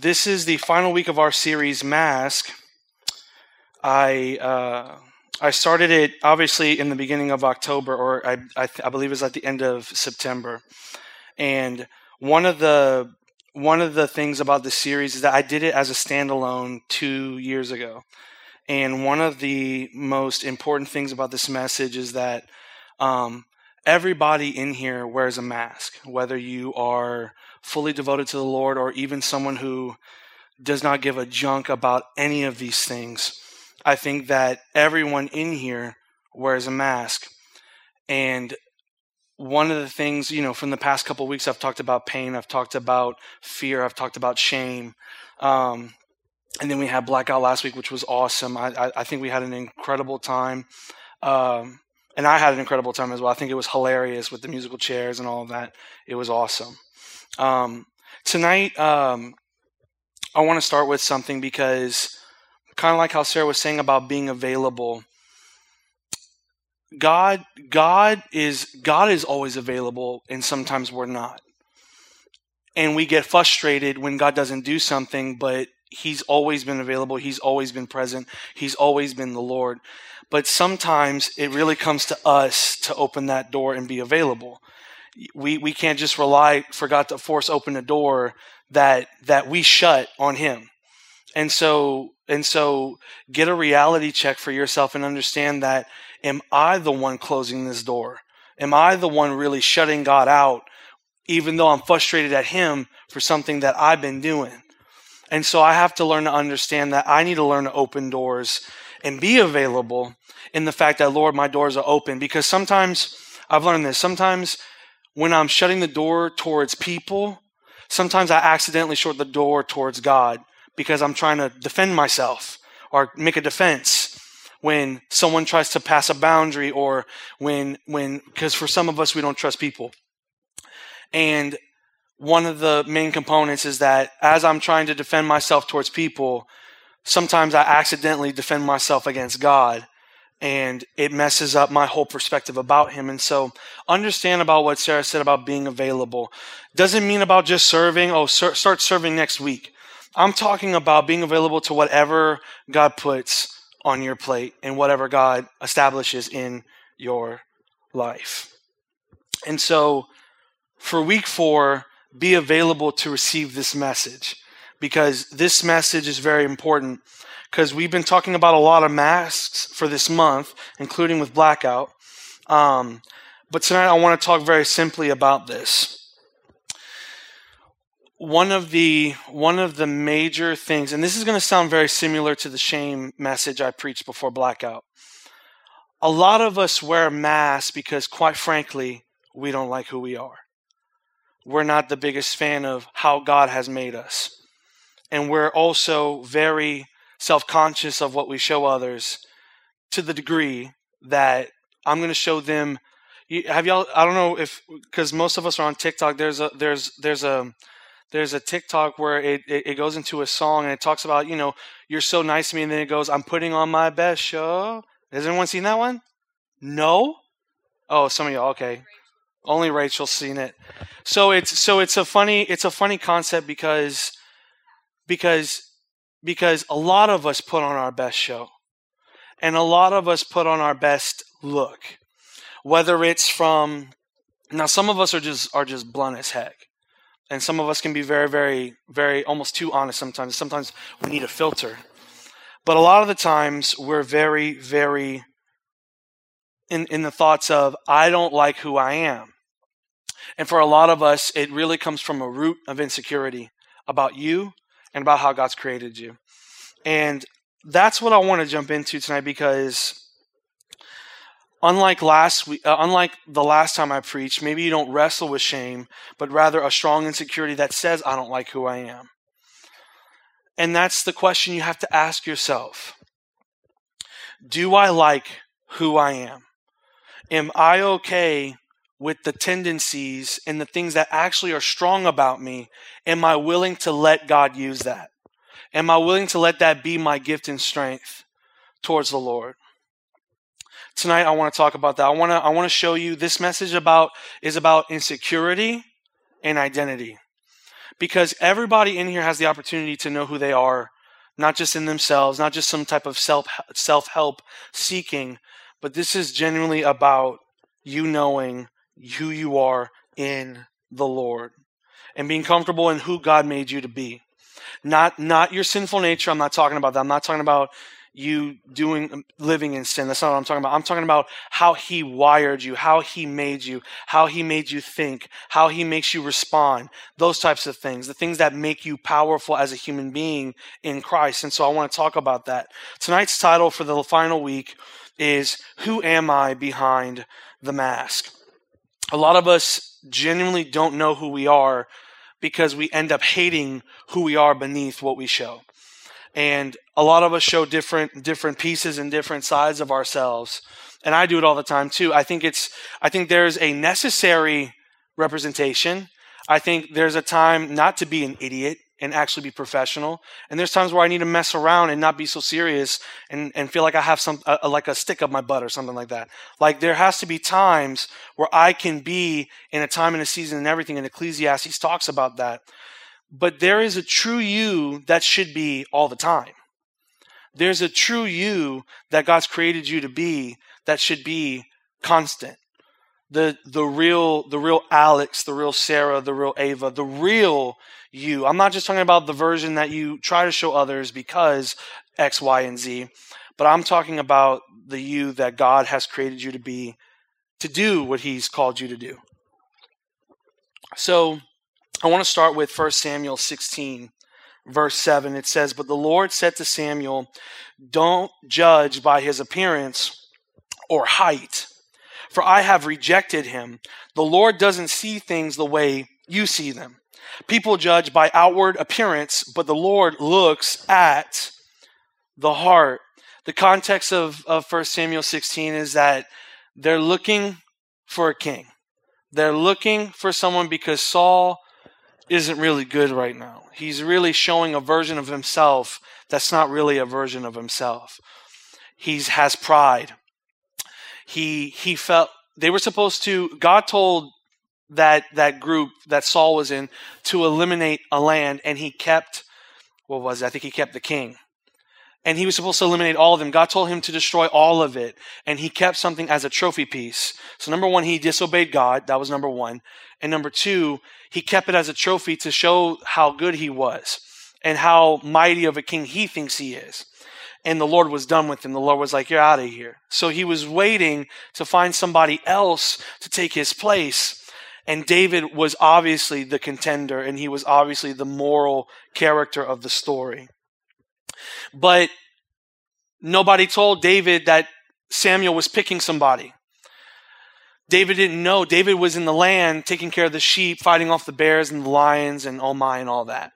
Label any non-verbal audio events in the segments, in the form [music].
this is the final week of our series, Mask. I uh, I started it obviously in the beginning of October, or I I, th- I believe it was at the end of September. And one of the one of the things about the series is that I did it as a standalone two years ago. And one of the most important things about this message is that um, everybody in here wears a mask, whether you are fully devoted to the Lord or even someone who does not give a junk about any of these things. I think that everyone in here wears a mask. And one of the things, you know, from the past couple weeks, I've talked about pain, I've talked about fear, I've talked about shame. Um, and then we had Blackout last week, which was awesome. I, I, I think we had an incredible time. Um, and I had an incredible time as well. I think it was hilarious with the musical chairs and all of that. It was awesome. Um, tonight, um, I want to start with something because, kind of like how Sarah was saying about being available, God, God is God is always available, and sometimes we're not. And we get frustrated when God doesn't do something, but He's always been available. He's always been present. He's always been the Lord. But sometimes it really comes to us to open that door and be available. We, we can't just rely for God to force open a door that, that we shut on Him. And so, and so get a reality check for yourself and understand that am I the one closing this door? Am I the one really shutting God out, even though I'm frustrated at Him for something that I've been doing? And so I have to learn to understand that I need to learn to open doors and be available in the fact that, Lord, my doors are open. Because sometimes, I've learned this, sometimes when I'm shutting the door towards people, sometimes I accidentally shut the door towards God because I'm trying to defend myself or make a defense when someone tries to pass a boundary or when when because for some of us we don't trust people. And one of the main components is that as i'm trying to defend myself towards people sometimes I accidentally defend myself against God and it messes up my whole perspective about him. And so understand about what Sarah said about being available. Doesn't mean about just serving, oh, ser- start serving next week. I'm talking about being available to whatever God puts on your plate and whatever God establishes in your life. And so for week four, be available to receive this message because this message is very important because we've been talking about a lot of masks for this month, including with blackout. Um, but tonight I want to talk very simply about this. One of the one of the major things, and this is going to sound very similar to the shame message I preached before blackout. A lot of us wear masks because, quite frankly, we don't like who we are. We're not the biggest fan of how God has made us and we're also very self conscious of what we show others to the degree that I'm going to show them. Have y'all? I don't know if because most of us are on TikTok. There's a there's there's a there's a TikTok where it, it, it, goes into a song and it talks about, you know, you're so nice to me. And then it goes, I'm putting on my best show. Has anyone seen that one? No? Oh, some of y'all, okay. Only Rachel's seen it. So it's, so it's a funny, it's a funny concept because because because a lot of us put on our best show. And a lot of us put on our best look. Whether it's from now some of us are just are just blunt as heck. And some of us can be very very very almost too honest sometimes. Sometimes we need a filter. But a lot of the times we're very very in in the thoughts of i don't like who i am. And for a lot of us it really comes from a root of insecurity about you and about how God's created you. And that's what I want to jump into tonight because unlike last week, uh, unlike the last time I preached, maybe you don't wrestle with shame, but rather a strong insecurity that says I don't like who I am. And that's the question you have to ask yourself. Do I like who I am? Am I okay with the tendencies and the things that actually are strong about me, am I willing to let God use that? Am I willing to let that be my gift and strength towards the Lord? Tonight I want to talk about that. I want to I want to show you this message about is about insecurity and identity. because everybody in here has the opportunity to know who they are, not just in themselves, not just some type of self self help seeking, but this is genuinely about you knowing who you are in the Lord and being comfortable in who God made you to be. Not not your sinful nature. I'm not talking about that. I'm not talking about you doing living in sin. That's not what I'm talking about. I'm talking about how he wired you, how he made you, how he made you think, how he makes you respond. Those types of things, the things that make you powerful as a human being in Christ. And so I want to talk about that. Tonight's title for the final week is Who Am I Behind the Mask? A lot of us genuinely don't know who we are because we end up hating who we are beneath what we show. And a lot of us show different different pieces and different sides of ourselves. And i do it all the time too. I think it's i think there's a necessary representation. I think there's a time not to be an idiot and actually be professional and there's times where i need to mess around and not be so serious and, and feel like i have some a, like a stick up my butt or something like that like there has to be times where i can be in a time and a season and everything and ecclesiastes talks about that but there is a true you that should be all the time. There's a true you that God's created you to be that should be constant. The the real the real Alex, the real Sarah, the real Ava, the real you. I'm not just talking about the version that you try to show others because X, Y, and Z, but I'm talking about the you that God has created you to be to do what he's called you to do. So I want to start with 1 Samuel 16, verse 7. It says, But the Lord said to Samuel, Don't judge by his appearance or height, for I have rejected him. The Lord doesn't see things the way you see them. People judge by outward appearance, but the Lord looks at the heart. The context of, of 1 Samuel 16 is that they're looking for a king. They're looking for someone because Saul isn't really good right now. He's really showing a version of himself that's not really a version of himself. He has pride. He he felt they were supposed to God told that that group that Saul was in to eliminate a land and he kept what was it? I think he kept the king. And he was supposed to eliminate all of them. God told him to destroy all of it. And he kept something as a trophy piece. So number one, he disobeyed God. That was number one. And number two, he kept it as a trophy to show how good he was and how mighty of a king he thinks he is. And the Lord was done with him. The Lord was like, You're out of here. So he was waiting to find somebody else to take his place. And David was obviously the contender, and he was obviously the moral character of the story. But nobody told David that Samuel was picking somebody. David didn't know. David was in the land taking care of the sheep, fighting off the bears and the lions and oh my and all that.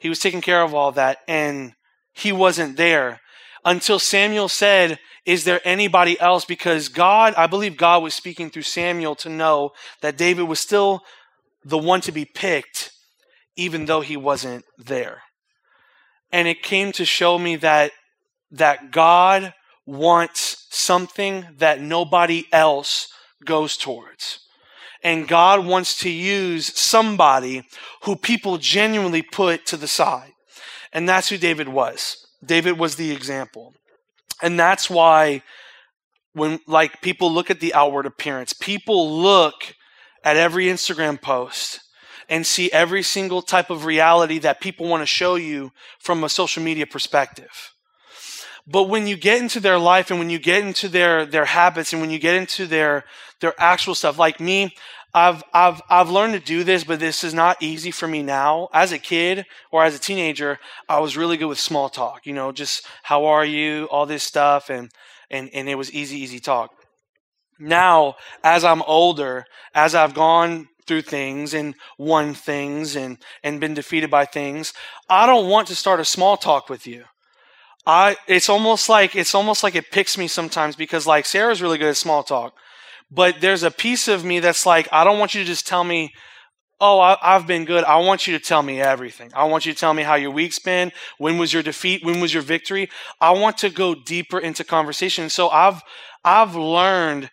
He was taking care of all that and he wasn't there until Samuel said, Is there anybody else? Because God, I believe God was speaking through Samuel to know that David was still the one to be picked, even though he wasn't there. And it came to show me that, that God wants something that nobody else goes towards. And God wants to use somebody who people genuinely put to the side. And that's who David was. David was the example. And that's why when like people look at the outward appearance, people look at every Instagram post and see every single type of reality that people want to show you from a social media perspective. But when you get into their life and when you get into their, their habits and when you get into their, their actual stuff, like me, I've, I've, I've learned to do this, but this is not easy for me now. As a kid or as a teenager, I was really good with small talk, you know, just how are you, all this stuff. And, and, and it was easy, easy talk. Now, as I'm older, as I've gone through things and won things and, and been defeated by things, I don't want to start a small talk with you. I it's almost like it's almost like it picks me sometimes because like Sarah's really good at small talk, but there's a piece of me that's like I don't want you to just tell me, oh I, have been good. I want you to tell me everything. I want you to tell me how your week's been. When was your defeat? When was your victory? I want to go deeper into conversation. So I've I've learned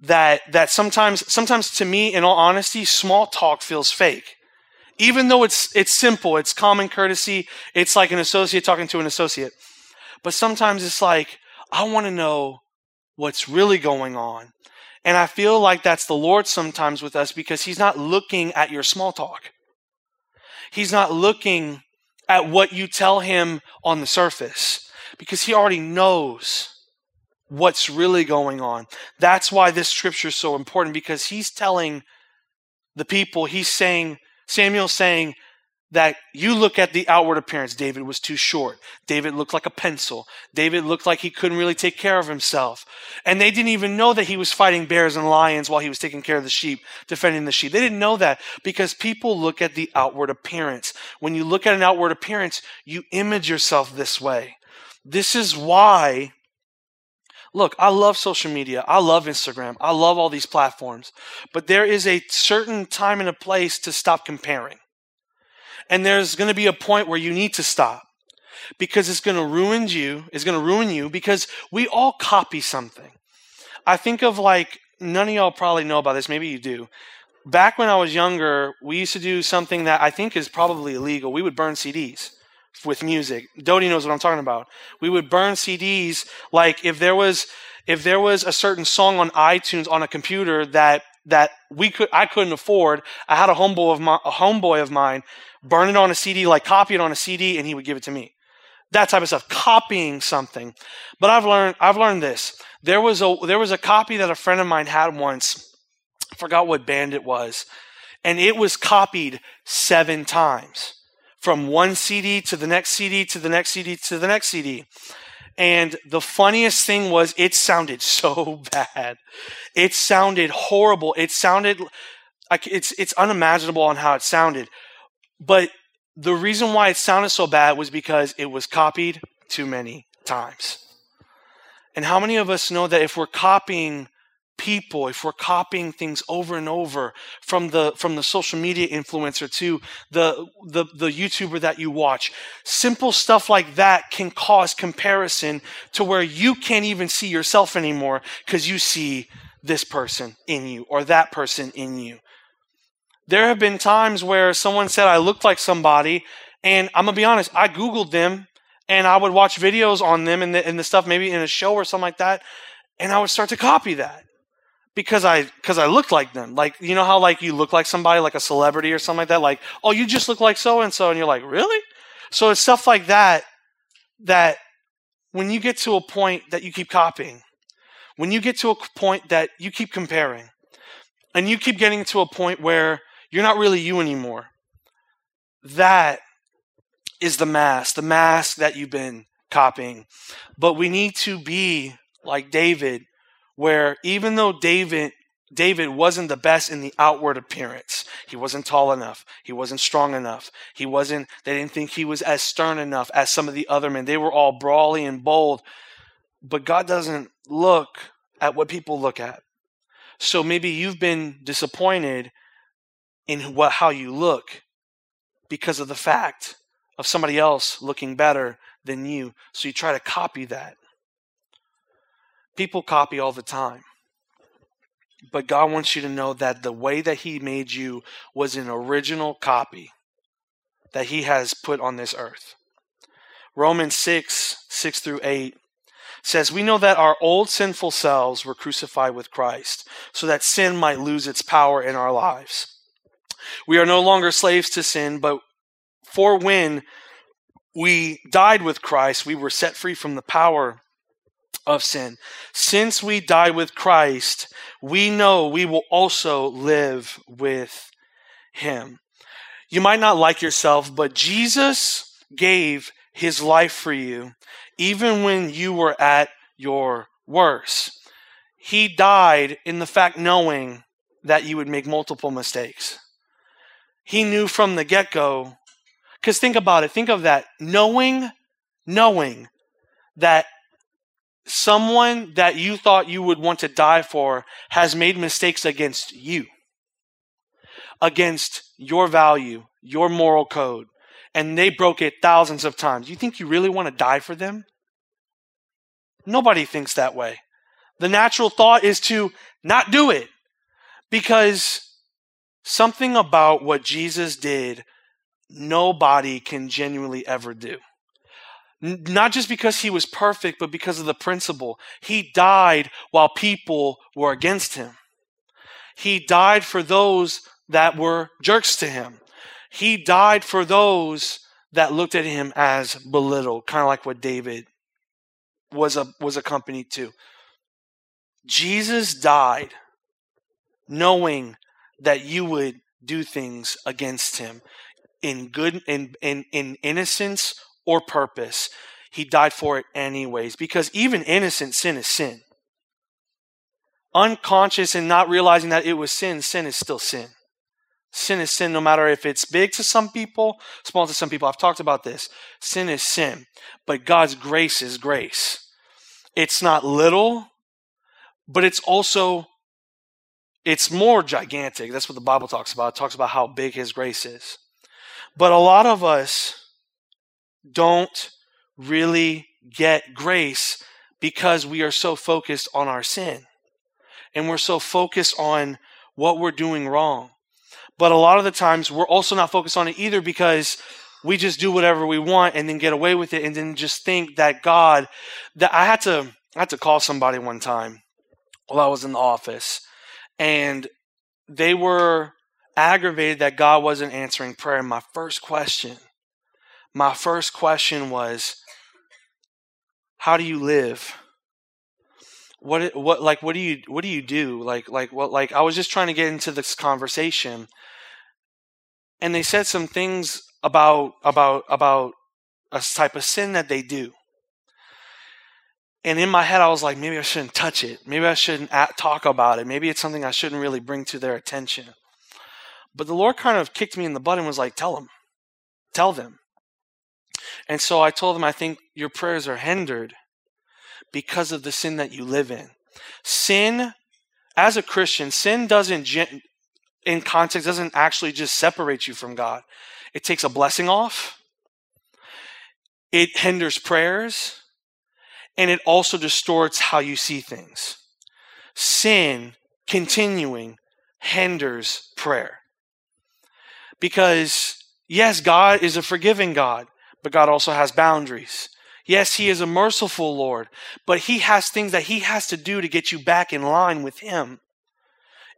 that that sometimes sometimes to me in all honesty small talk feels fake Even though it's, it's simple, it's common courtesy, it's like an associate talking to an associate. But sometimes it's like, I want to know what's really going on. And I feel like that's the Lord sometimes with us because He's not looking at your small talk. He's not looking at what you tell Him on the surface because He already knows what's really going on. That's why this scripture is so important because He's telling the people, He's saying, Samuel's saying, that you look at the outward appearance. David was too short. David looked like a pencil. David looked like he couldn't really take care of himself. And they didn't even know that he was fighting bears and lions while he was taking care of the sheep, defending the sheep. They didn't know that because people look at the outward appearance. When you look at an outward appearance, you image yourself this way. This is why Look, I love social media. I love Instagram. I love all these platforms. But there is a certain time and a place to stop comparing. And there's going to be a point where you need to stop because it's going to ruin you. It's going to ruin you because we all copy something. I think of like, none of y'all probably know about this. Maybe you do. Back when I was younger, we used to do something that I think is probably illegal. We would burn CDs with music. Dodie knows what I'm talking about. We would burn CDs like if there was if there was a certain song on iTunes on a computer that that we could I couldn't afford, I had a homeboy of my a homeboy of mine burn it on a CD, like copy it on a CD, and he would give it to me. That type of stuff, copying something. But I've learned, I've learned this. There was a, there was a copy that a friend of mine had once. I forgot what band it was. And it was copied seven times from one CD to the next CD to the next CD to the next CD. And the funniest thing was it sounded [laughs] so bad. It sounded horrible. It sounded like it's, it's unimaginable on how it sounded. But the reason why it sounded so bad was because it was copied too many times. And how many of us know that if we're copying people, if we're copying things over and over from the from the social media influencer to the the, the YouTuber that you watch, simple stuff like that can cause comparison to where you can't even see yourself anymore because you see this person in you or that person in you. There have been times where someone said I looked like somebody, and I'm gonna be honest, I Googled them and I would watch videos on them and the, and the stuff, maybe in a show or something like that, and I would start to copy that because I because I looked like them. Like you know how like you look like somebody, like a celebrity or something like that. Like oh, you just look like so and so, and you're like really. So it's stuff like that that when you get to a point that you keep copying, when you get to a point that you keep comparing, and you keep getting to a point where you're not really you anymore. That is the mask, the mask that you've been copying. But we need to be like David, where even though David David wasn't the best in the outward appearance. He wasn't tall enough. He wasn't strong enough. He wasn't, they didn't think he was as stern enough as some of the other men. They were all brawly and bold. But God doesn't look at what people look at. So maybe you've been disappointed in what, how you look because of the fact of somebody else looking better than you. So you try to copy that. People copy all the time. But God wants you to know that the way that He made you was an original copy that He has put on this earth. Romans 6, 6 through 8 says, We know that our old sinful selves were crucified with Christ so that sin might lose its power in our lives. We are no longer slaves to sin, but for when we died with Christ, we were set free from the power of sin. Since we died with Christ, we know we will also live with him. You might not like yourself, but Jesus gave his life for you, even when you were at your worst. He died in the fact knowing that you would make multiple mistakes. He knew from the get go. Because think about it. Think of that. Knowing, knowing that someone that you thought you would want to die for has made mistakes against you, against your value, your moral code, and they broke it thousands of times. You think you really want to die for them? Nobody thinks that way. The natural thought is to not do it because something about what Jesus did, nobody can genuinely ever do. Not just because he was perfect, but because of the principle. He died while people were against him. He died for those that were jerks to him. He died for those that looked at him as belittled, kind of like what David was a, was accompanied to. Jesus died knowing that you would do things against him in good in, in, in innocence or purpose. He died for it anyways, because even innocent sin is sin. Unconscious and not realizing that it was sin, sin is still sin. Sin is sin no matter if it's big to some people, small to some people. I've talked about this. Sin is sin, but God's grace is grace. It's not little, but it's also it's more gigantic. That's what the Bible talks about. It talks about how big his grace is. But a lot of us don't really get grace because we are so focused on our sin. And we're so focused on what we're doing wrong. But a lot of the times we're also not focused on it either because we just do whatever we want and then get away with it and then just think that God that I had to I had to call somebody one time while I was in the office and they were aggravated that God wasn't answering prayer. My first question, my first question was, how do you live? What what like what do you what do you do? Like like what like I was just trying to get into this conversation and they said some things about about about a type of sin that they do. And in my head, I was like, maybe I shouldn't touch it. Maybe I shouldn't talk about it. Maybe it's something I shouldn't really bring to their attention. But the Lord kind of kicked me in the butt and was like, tell them. Tell them. And so I told them, I think your prayers are hindered because of the sin that you live in. Sin, as a Christian, sin doesn't in context doesn't actually just separate you from God. It takes a blessing off. It hinders prayers and it also distorts how you see things. Sin continuing hinders prayer. Because yes, God is a forgiving God, but God also has boundaries. Yes, He is a merciful Lord, but He has things that He has to do to get you back in line with Him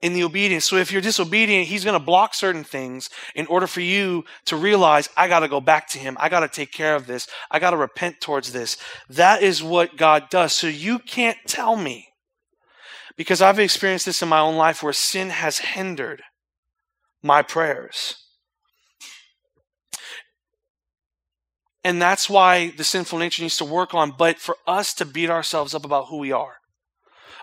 in the obedience. So if you're disobedient, he's going to block certain things in order for you to realize, I got to go back to him. I got to take care of this. I got to repent towards this. That is what God does. So you can't tell me because I've experienced this in my own life where sin has hindered my prayers. And that's why the sinful nature needs to work on. But for us to beat ourselves up about who we are,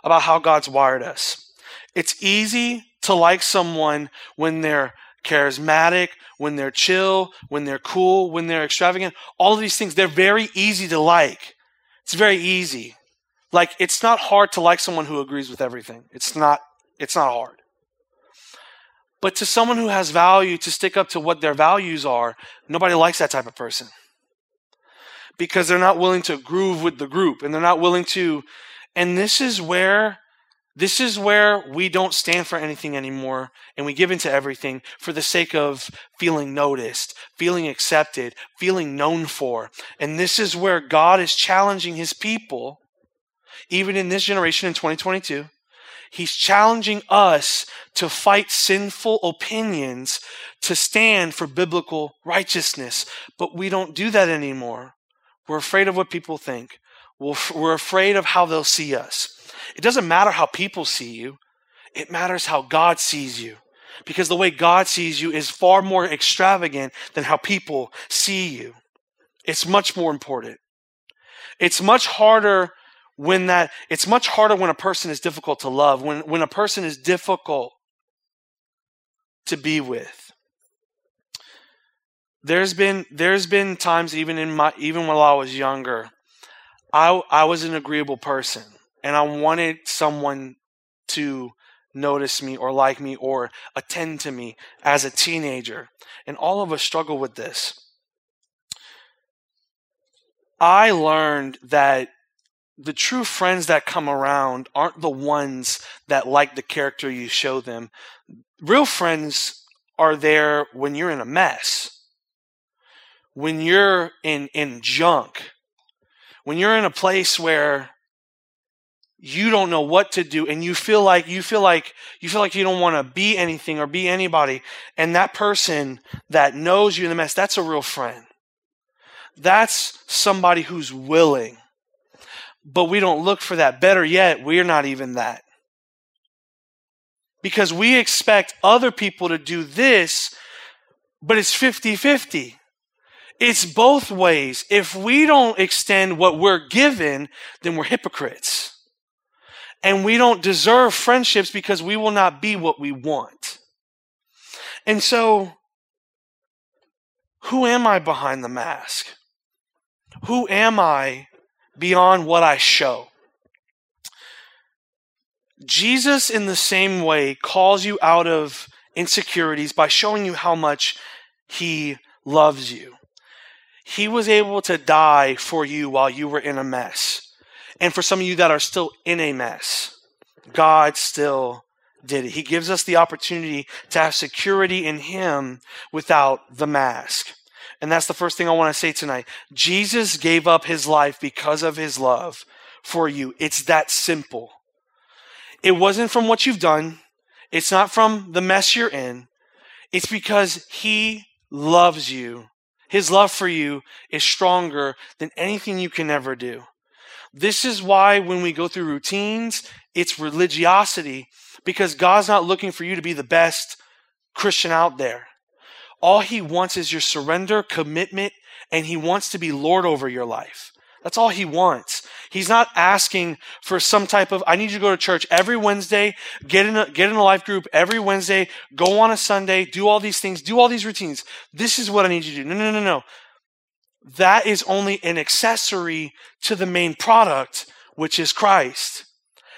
about how God's wired us, it's easy to like someone when they're charismatic, when they're chill, when they're cool, when they're extravagant. All of these things, they're very easy to like. It's very easy. Like it's not hard to like someone who agrees with everything. It's not it's not hard. But to someone who has value to stick up to what their values are, nobody likes that type of person. Because they're not willing to groove with the group and they're not willing to and this is where this is where we don't stand for anything anymore and we give into everything for the sake of feeling noticed, feeling accepted, feeling known for. And this is where God is challenging his people, even in this generation in 2022. He's challenging us to fight sinful opinions to stand for biblical righteousness. But we don't do that anymore. We're afraid of what people think. We're afraid of how they'll see us. It doesn't matter how people see you, it matters how God sees you. Because the way God sees you is far more extravagant than how people see you. It's much more important. It's much harder when that it's much harder when a person is difficult to love, when when a person is difficult to be with. There's been there's been times even in my even while I was younger, I I was an agreeable person and I wanted someone to notice me or like me or attend to me as a teenager. And all of us struggle with this. I learned that the true friends that come around aren't the ones that like the character you show them. Real friends are there when you're in a mess, when you're in, in junk, when you're in a place where you don't know what to do and you feel like you feel like you feel like you don't want to be anything or be anybody and that person that knows you in the mess that's a real friend that's somebody who's willing but we don't look for that. Better yet, we're not even that. Because we expect other people to do this, but it's 50 50. It's both ways. If we don't extend what we're given, then we're hypocrites. And we don't deserve friendships because we will not be what we want. And so, who am I behind the mask? Who am I beyond what I show. Jesus, in the same way, calls you out of insecurities by showing you how much he loves you. He was able to die for you while you were in a mess. And for some of you that are still in a mess, God still did it. He gives us the opportunity to have security in Him without the mask. And that's the first thing I want to say tonight. Jesus gave up his life because of his love for you. It's that simple. It wasn't from what you've done. It's not from the mess you're in. It's because he loves you. His love for you is stronger than anything you can ever do. This is why when we go through routines, it's religiosity because God's not looking for you to be the best Christian out there. All he wants is your surrender, commitment, and he wants to be Lord over your life. That's all he wants. He's not asking for some type of, I need you to go to church every Wednesday, get in a, get in a life group every Wednesday, go on a Sunday, do all these things, do all these routines. This is what I need you to do. No, no, no, no. That is only an accessory to the main product, which is Christ.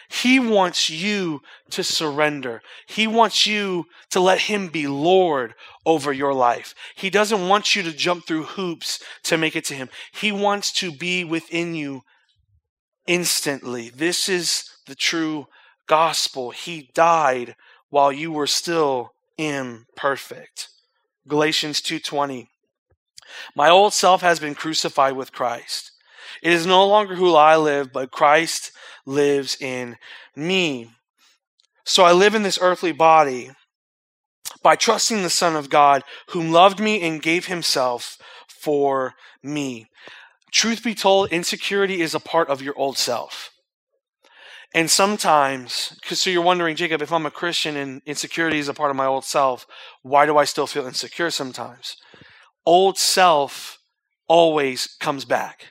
He wants you to surrender. He wants you to let Him be Lord over your life. He doesn't want you to jump through hoops to make it to Him. He wants to be within you instantly. This is the true gospel. He died while you were still imperfect. Galatians 2:20 My old self has been crucified with Christ. It is no longer who I live, but Christ lives in me. So I live in this earthly body by trusting the Son of God, whom loved me and gave himself for me. Truth be told, insecurity is a part of your old self. And sometimes, so you're wondering, Jacob, if I'm a Christian and insecurity is a part of my old self, why do I still feel insecure sometimes? Old self always comes back.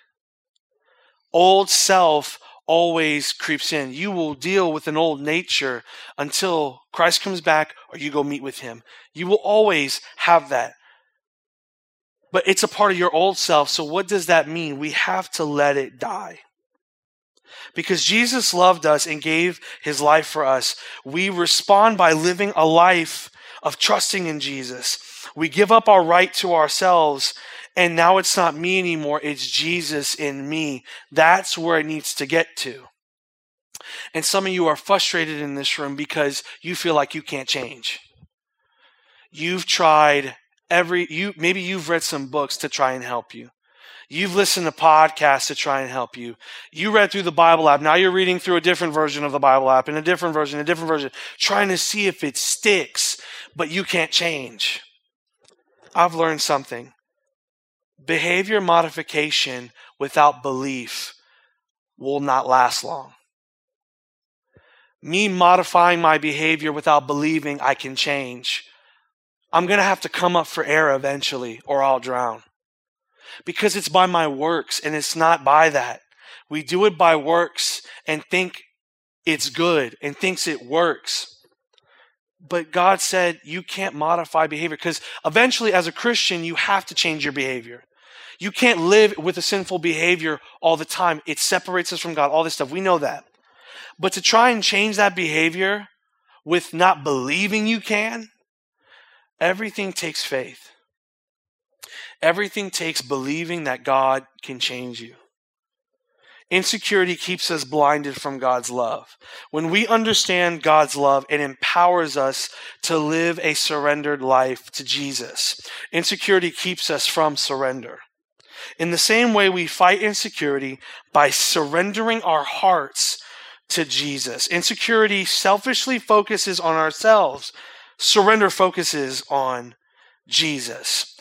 Old self always creeps in. You will deal with an old nature until Christ comes back or you go meet with him. You will always have that. But it's a part of your old self. So what does that mean? We have to let it die. Because Jesus loved us and gave his life for us, we respond by living a life of trusting in Jesus. We give up our right to ourselves and now it's not me anymore, it's Jesus in me. That's where it needs to get to. And some of you are frustrated in this room because you feel like you can't change. You've tried every you maybe you've read some books to try and help you. You've listened to podcasts to try and help you. You read through the Bible app. Now you're reading through a different version of the Bible app and a different version, a different version, trying to see if it sticks, but you can't change. I've learned something. Behavior modification without belief will not last long. Me modifying my behavior without believing I can change, I'm going to have to come up for air eventually or I'll drown. Because it's by my works and it's not by that. We do it by works and think it's good and thinks it works. But God said you can't modify behavior because eventually, as a Christian, you have to change your behavior. You can't live with a sinful behavior all the time. It separates us from God, all this stuff. We know that. But to try and change that behavior with not believing you can, everything takes faith. Everything takes believing that God can change you. Insecurity keeps us blinded from God's love. When we understand God's love, it empowers us to live a surrendered life to Jesus. Insecurity keeps us from surrender. In the same way, we fight insecurity by surrendering our hearts to Jesus. Insecurity selfishly focuses on ourselves, surrender focuses on Jesus.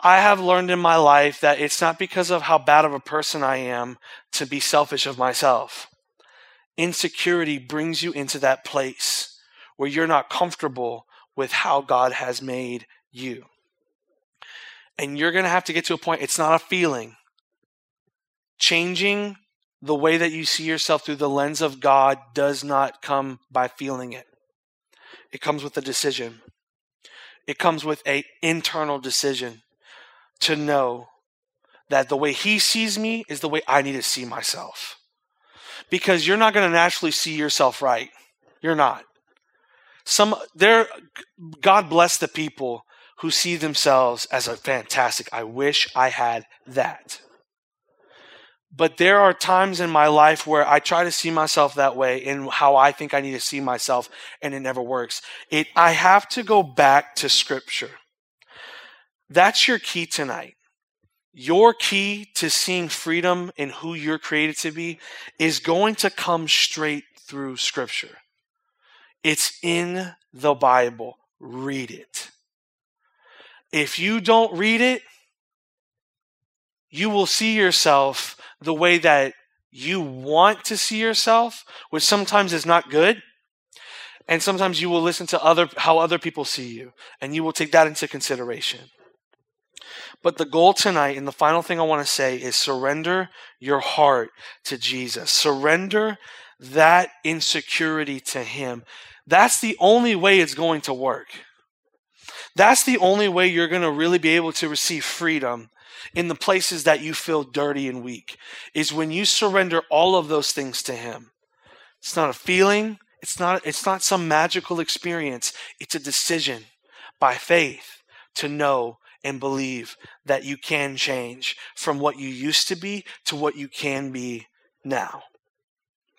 I have learned in my life that it's not because of how bad of a person I am to be selfish of myself. Insecurity brings you into that place where you're not comfortable with how God has made you. And you're going to have to get to a point, it's not a feeling. Changing the way that you see yourself through the lens of God does not come by feeling it. It comes with a decision. It comes with a internal decision to know that the way he sees me is the way I need to see myself. Because you're not going to naturally see yourself right. You're not. Some there God bless the people who see themselves as a fantastic. I wish I had that. But there are times in my life where I try to see myself that way in how I think I need to see myself and it never works. It I have to go back to scripture. That's your key tonight. Your key to seeing freedom in who you're created to be is going to come straight through Scripture. It's in the Bible. Read it. If you don't read it, you will see yourself the way that you want to see yourself, which sometimes is not good. And sometimes you will listen to other how other people see you, and you will take that into consideration. But the goal tonight, and the final thing I want to say, is surrender your heart to Jesus. Surrender that insecurity to Him. That's the only way it's going to work. That's the only way you're going to really be able to receive freedom in the places that you feel dirty and weak, is when you surrender all of those things to Him. It's not a feeling, it's not, it's not some magical experience, it's a decision by faith to know and believe that you can change from what you used to be to what you can be now.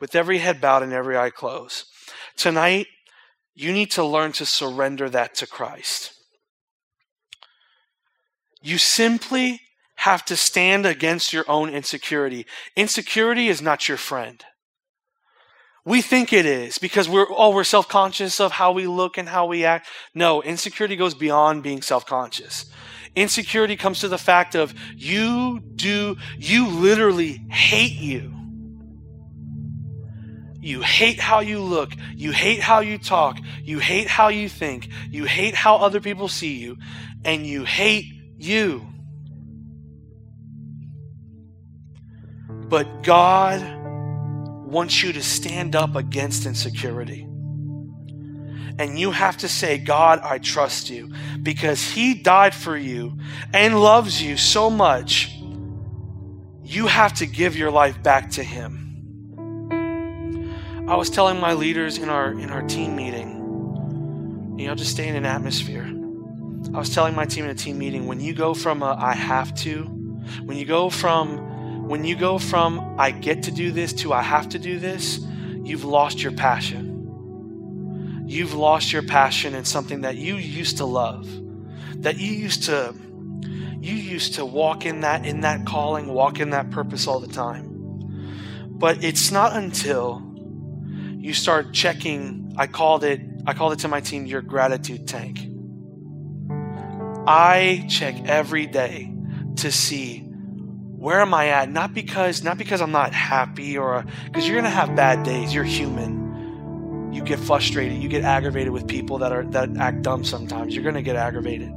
With every head bowed and every eye closed. Tonight, you need to learn to surrender that to Christ. You simply have to stand against your own insecurity. Insecurity is not your friend. We think it is because we're oh we're self-conscious of how we look and how we act. No, insecurity goes beyond being self-conscious. Insecurity comes to the fact of you do you literally hate you. You hate how you look. You hate how you talk. You hate how you think. You hate how other people see you. And you hate you. But God wants you to stand up against insecurity. And you have to say, God, I trust you because He died for you and loves you so much. You have to give your life back to Him. I was telling my leaders in our in our team meeting, you know, just stay in an atmosphere. I was telling my team in a team meeting, when you go from a I have to, when you go from when you go from I get to do this to I have to do this, you've lost your passion. You've lost your passion in something that you used to love, that you used to you used to walk in that in that calling, walk in that purpose all the time. But it's not until you start checking, I called it I called it to my team your gratitude tank. I check every day to see where am I at? Not because not because I'm not happy or because you're gonna have bad days. You're human. You get frustrated. You get aggravated with people that are that act dumb sometimes. You're gonna get aggravated.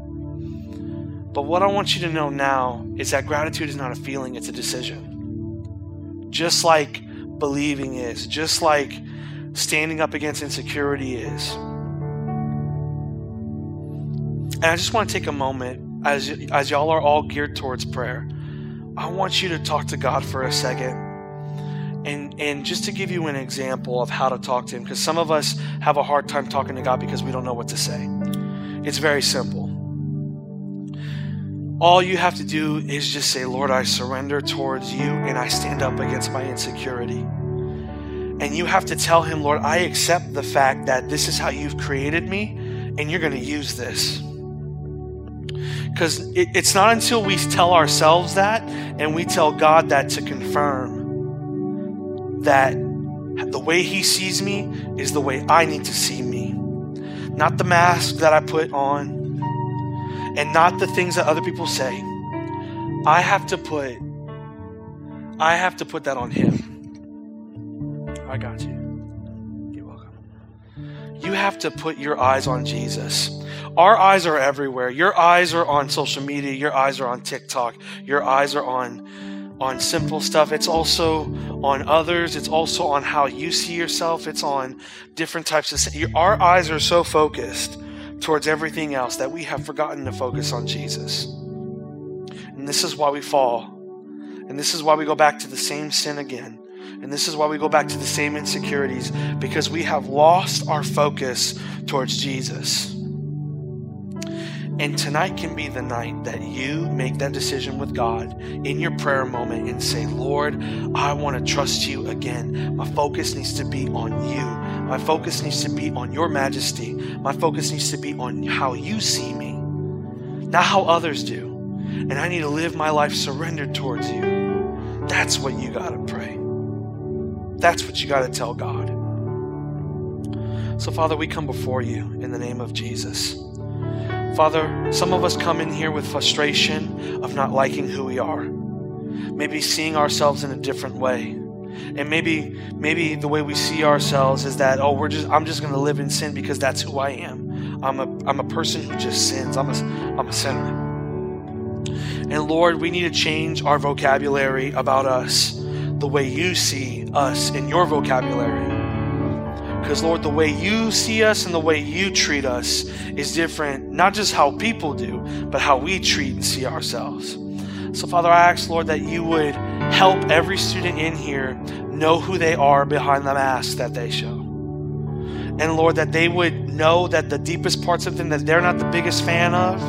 But what I want you to know now is that gratitude is not a feeling, it's a decision. Just like believing is, just like standing up against insecurity is. And I just want to take a moment as as y'all are all geared towards prayer. I want you to talk to God for a second. And, and just to give you an example of how to talk to Him, because some of us have a hard time talking to God because we don't know what to say. It's very simple. all you have to do is just say, Lord, I surrender towards you and I stand up against my insecurity. And you have to tell him, Lord, I accept the fact that this is how you've created me and you're going to use this. Because it, it's not until we tell ourselves that and we tell God that to confirm that the way He sees me is the way I need to see me. Not the mask that I put on, and not the things that other people say. I have to put I have to put that on him. I got you. You're welcome. You have to put your eyes on Jesus. Our eyes are everywhere. Your eyes are on social media, your eyes are on TikTok, your eyes are on on simple stuff. It's also on others. It's also on how you see yourself. It's on different types of. Our eyes are so focused towards everything else that we have forgotten to focus on Jesus. And this is why we fall. And this is why we go back to the same sin again. And this is why we go back to the same insecurities because we have lost our focus towards Jesus. And tonight can be the night that you make that decision with God in your prayer moment and say, Lord, I want to trust you again. My focus needs to be on you. My focus needs to be on your majesty. My focus needs to be on how you see me, not how others do. And I need to live my life surrendered towards you. That's what you got to pray. That's what you got to tell God. So, Father, we come before you in the name of Jesus. Father, some of us come in here with frustration of not liking who we are, maybe seeing ourselves in a different way. And maybe maybe the way we see ourselves is that oh we're just I'm just going to live in sin because that's who I am. I'm a I'm a person who just sins. I'm a I'm a sinner. And Lord, we need to change our vocabulary about us the way you see us in your vocabulary. Because, Lord, the way you see us and the way you treat us is different, not just how people do, but how we treat and see ourselves. So, Father, I ask, Lord, that you would help every student in here know who they are behind the mask that they show. And, Lord, that they would know that the deepest parts of them that they're not the biggest fan of,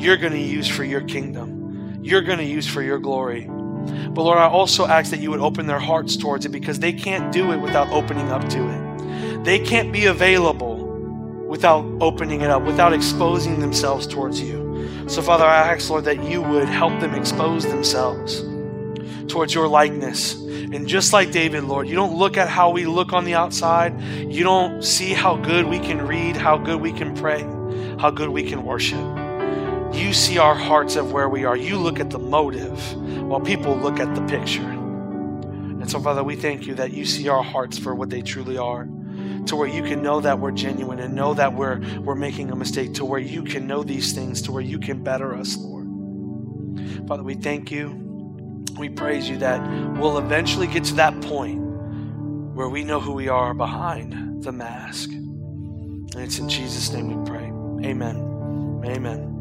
you're going to use for your kingdom. You're going to use for your glory. But Lord, I also ask that you would open their hearts towards it because they can't do it without opening up to it. They can't be available without opening it up, without exposing themselves towards you. So, Father, I ask, Lord, that you would help them expose themselves towards your likeness. And just like David, Lord, you don't look at how we look on the outside. You don't see how good we can read, how good we can pray, how good we can worship. You see our hearts of where we are. You look at the motive while people look at the picture. And so, Father, we thank you that you see our hearts for what they truly are to where you can know that we're genuine and know that we're we're making a mistake to where you can know these things to where you can better us lord. Father we thank you. We praise you that we'll eventually get to that point where we know who we are behind the mask. And it's in jesus name we pray. Amen. Amen